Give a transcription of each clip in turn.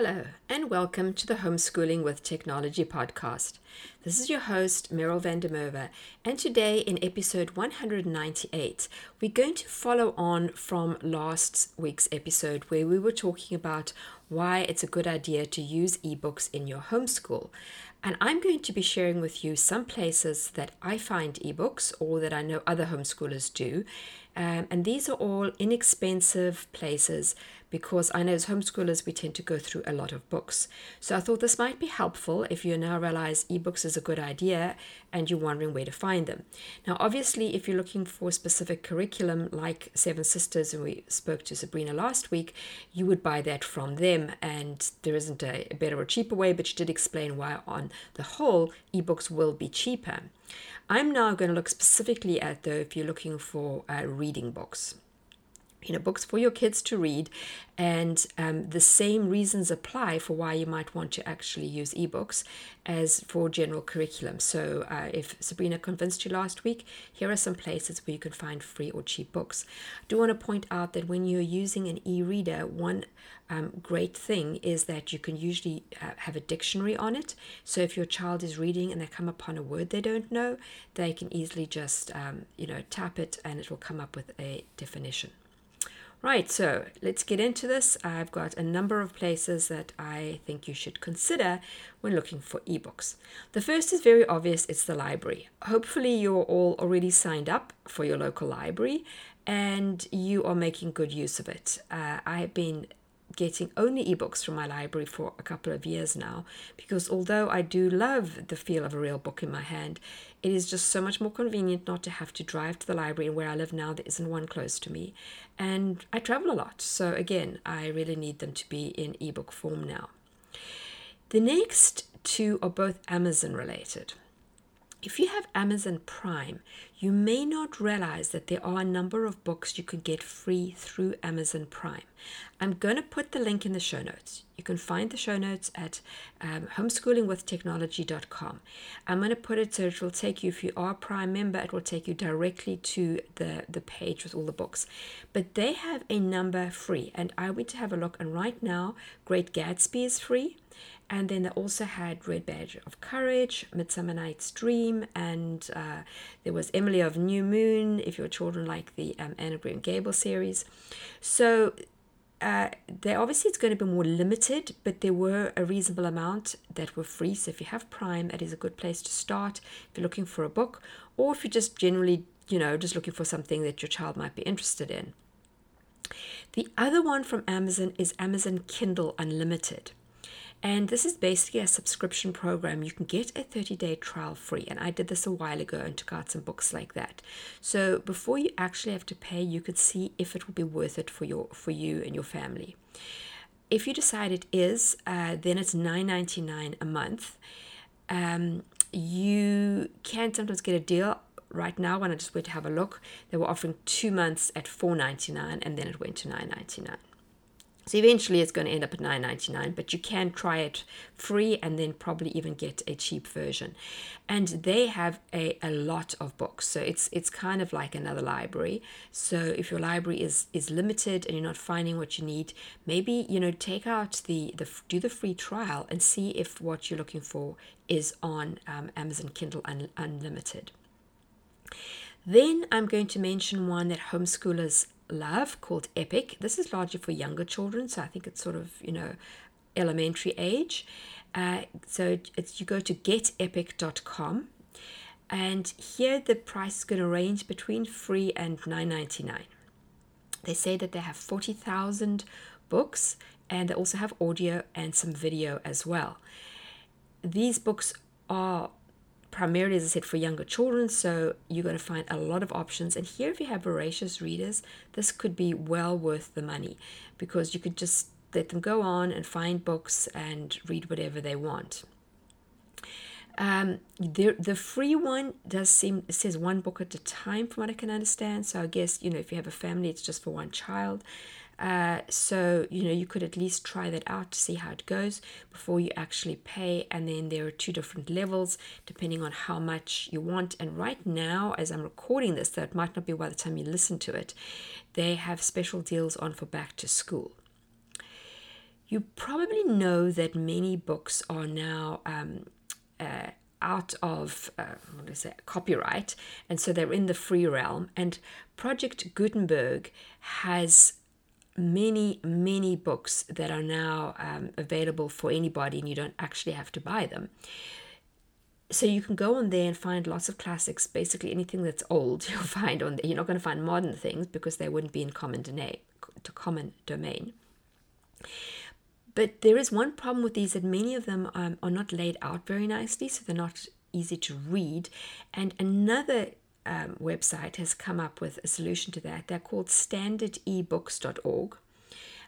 Hello, and welcome to the Homeschooling with Technology podcast. This is your host, Meryl van der Merwe, and today in episode 198, we're going to follow on from last week's episode where we were talking about why it's a good idea to use ebooks in your homeschool. And I'm going to be sharing with you some places that I find ebooks or that I know other homeschoolers do. Um, and these are all inexpensive places because I know as homeschoolers we tend to go through a lot of books. So I thought this might be helpful if you now realize ebooks is a good idea and you're wondering where to find them. Now, obviously, if you're looking for specific curriculum like Seven Sisters, and we spoke to Sabrina last week, you would buy that from them, and there isn't a better or cheaper way, but she did explain why, on the whole, ebooks will be cheaper. I'm now going to look specifically at though if you're looking for uh, reading books you know books for your kids to read and um, the same reasons apply for why you might want to actually use ebooks as for general curriculum. So uh, if sabrina convinced you last week here are some places where you can find free or cheap books. I do want to point out that when you're using an e-reader one um, great thing is that you can usually uh, have a dictionary on it. So if your child is reading and they come upon a word they don't know they can easily just um, you know tap it and it will come up with a definition Right, so let's get into this. I've got a number of places that I think you should consider when looking for ebooks. The first is very obvious it's the library. Hopefully, you're all already signed up for your local library and you are making good use of it. Uh, I have been getting only ebooks from my library for a couple of years now because although I do love the feel of a real book in my hand, it is just so much more convenient not to have to drive to the library. And where I live now, there isn't one close to me. And I travel a lot. So again, I really need them to be in ebook form now. The next two are both Amazon related. If you have Amazon Prime, you may not realize that there are a number of books you can get free through Amazon Prime. I'm going to put the link in the show notes. You can find the show notes at um, homeschoolingwithtechnology.com. I'm going to put it so it will take you, if you are a Prime member, it will take you directly to the, the page with all the books. But they have a number free, and I went to have a look, and right now, Great Gatsby is free. And then they also had Red Badge of Courage, Midsummer Night's Dream, and uh, there was Emily of New Moon, if your children like the um, Anne of Green Gable series. So uh, they obviously it's going to be more limited, but there were a reasonable amount that were free. So if you have Prime, that is a good place to start. If you're looking for a book, or if you're just generally, you know, just looking for something that your child might be interested in. The other one from Amazon is Amazon Kindle Unlimited. And this is basically a subscription program. You can get a 30 day trial free. And I did this a while ago and took out some books like that. So before you actually have to pay, you could see if it will be worth it for, your, for you and your family. If you decide it is, uh, then it's $9.99 a month. Um, you can sometimes get a deal right now when I just went to have a look, they were offering two months at $4.99 and then it went to $9.99. So eventually it's going to end up at $9.99, but you can try it free and then probably even get a cheap version. And they have a, a lot of books. So it's it's kind of like another library. So if your library is is limited and you're not finding what you need, maybe you know take out the the do the free trial and see if what you're looking for is on um, Amazon Kindle Un- Unlimited. Then I'm going to mention one that homeschoolers love called Epic. This is largely for younger children, so I think it's sort of, you know, elementary age. Uh, so it's you go to getepic.com and here the price is going to range between free and 9.99 they say that they have 40,000 books and they also have audio and some video as well these books are primarily, as I said, for younger children. So you're going to find a lot of options. And here, if you have voracious readers, this could be well worth the money because you could just let them go on and find books and read whatever they want. Um, the the free one does seem it says one book at a time, from what I can understand. So I guess you know if you have a family, it's just for one child. Uh, so you know you could at least try that out to see how it goes before you actually pay. And then there are two different levels depending on how much you want. And right now, as I'm recording this, that might not be by the time you listen to it, they have special deals on for back to school. You probably know that many books are now um, uh, out of uh, what copyright, and so they're in the free realm. And Project Gutenberg has many, many books that are now um, available for anybody, and you don't actually have to buy them. So you can go on there and find lots of classics. Basically, anything that's old, you'll find on there. You're not going to find modern things because they wouldn't be in common domain. To Common domain. But there is one problem with these that many of them um, are not laid out very nicely, so they're not easy to read. And another um, website has come up with a solution to that. They're called standardebooks.org.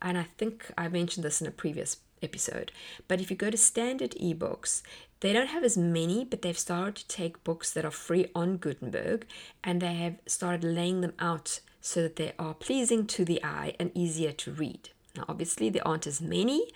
And I think I mentioned this in a previous episode. But if you go to standard ebooks, they don't have as many, but they've started to take books that are free on Gutenberg and they have started laying them out so that they are pleasing to the eye and easier to read. Now, obviously, there aren't as many,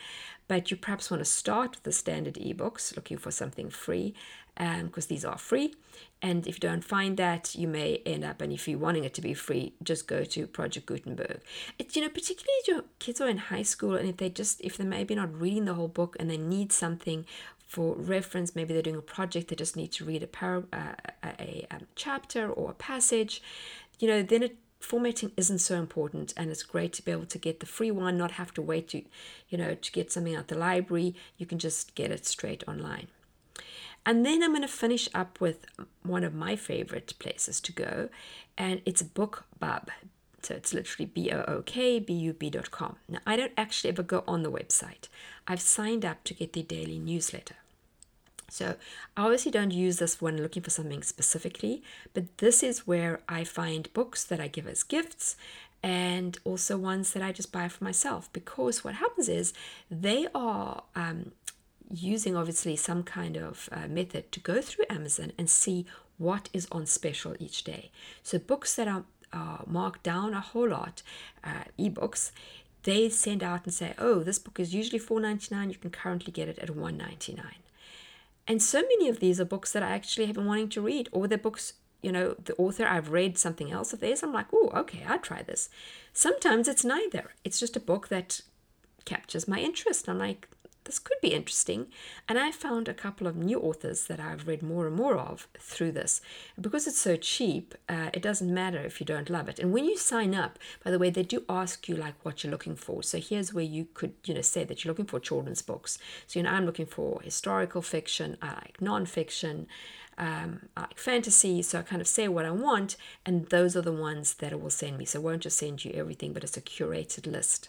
but you perhaps want to start with the standard ebooks, looking for something free, because um, these are free. And if you don't find that, you may end up, and if you're wanting it to be free, just go to Project Gutenberg. It's, you know, particularly if your kids are in high school and if they just, if they're maybe not reading the whole book and they need something for reference, maybe they're doing a project, they just need to read a, para, uh, a, a, um, chapter or a passage, you know, then it formatting isn't so important and it's great to be able to get the free one not have to wait to you know to get something out the library you can just get it straight online and then i'm going to finish up with one of my favorite places to go and it's bookbub so it's literally B O O K B U B dot com. now i don't actually ever go on the website. I've signed up to get the daily newsletter. So I obviously don't use this when looking for something specifically, but this is where I find books that I give as gifts and also ones that I just buy for myself. Because what happens is they are um, using obviously some kind of uh, method to go through Amazon and see what is on special each day. So books that are, marked down a whole lot, uh, ebooks, they send out and say, oh, this book is usually $4.99, you can currently get it at $1.99. And so many of these are books that I actually have been wanting to read, or they're books, you know, the author, I've read something else of theirs. I'm like, oh, okay, I'll try this. Sometimes it's neither. It's just a book that captures my interest. I'm like, this could be interesting. And I found a couple of new authors that I've read more and more of through this. because it's so cheap, uh, it doesn't matter if you don't love it. And when you sign up, by the way, they do ask you like what you're looking for. So here's where you could, you know, say that you're looking for children's books. So, you know, I'm looking for historical fiction, I like nonfiction. Um, I like fantasy, so I kind of say what I want, and those are the ones that it will send me. So it won't just send you everything, but it's a curated list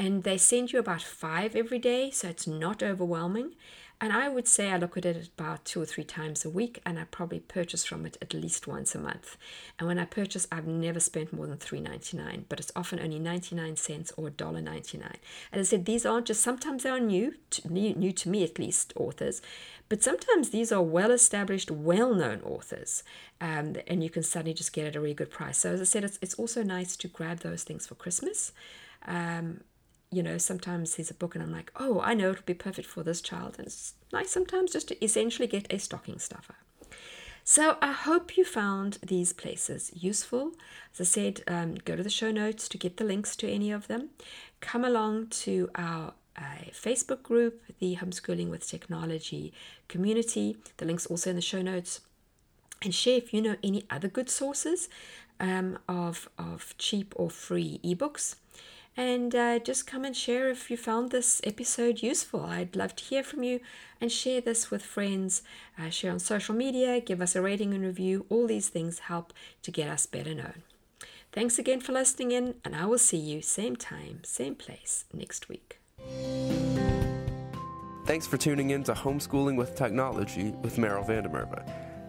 and they send you about five every day, so it's not overwhelming. And I would say I look at it about two or three times a week, and I probably purchase from it at least once a month. And when I purchase, I've never spent more than $3.99, but it's often only 99 cents or $1.99. As I said, these aren't just, sometimes they are new, to, new, new to me at least, authors, but sometimes these are well established, well known authors, um, and you can suddenly just get at a really good price. So, as I said, it's, it's also nice to grab those things for Christmas. Um, you know, sometimes there's a book and I'm like, oh, I know it'll be perfect for this child. And it's nice sometimes just to essentially get a stocking stuffer. So I hope you found these places useful. As I said, um, go to the show notes to get the links to any of them. Come along to our uh, Facebook group, the Homeschooling with Technology community. The link's also in the show notes. And share if you know any other good sources um, of, of cheap or free ebooks and uh, just come and share if you found this episode useful. I'd love to hear from you and share this with friends. Uh, share on social media, give us a rating and review. All these things help to get us better known. Thanks again for listening in, and I will see you same time, same place next week. Thanks for tuning in to Homeschooling with Technology with Meryl van der Merwe.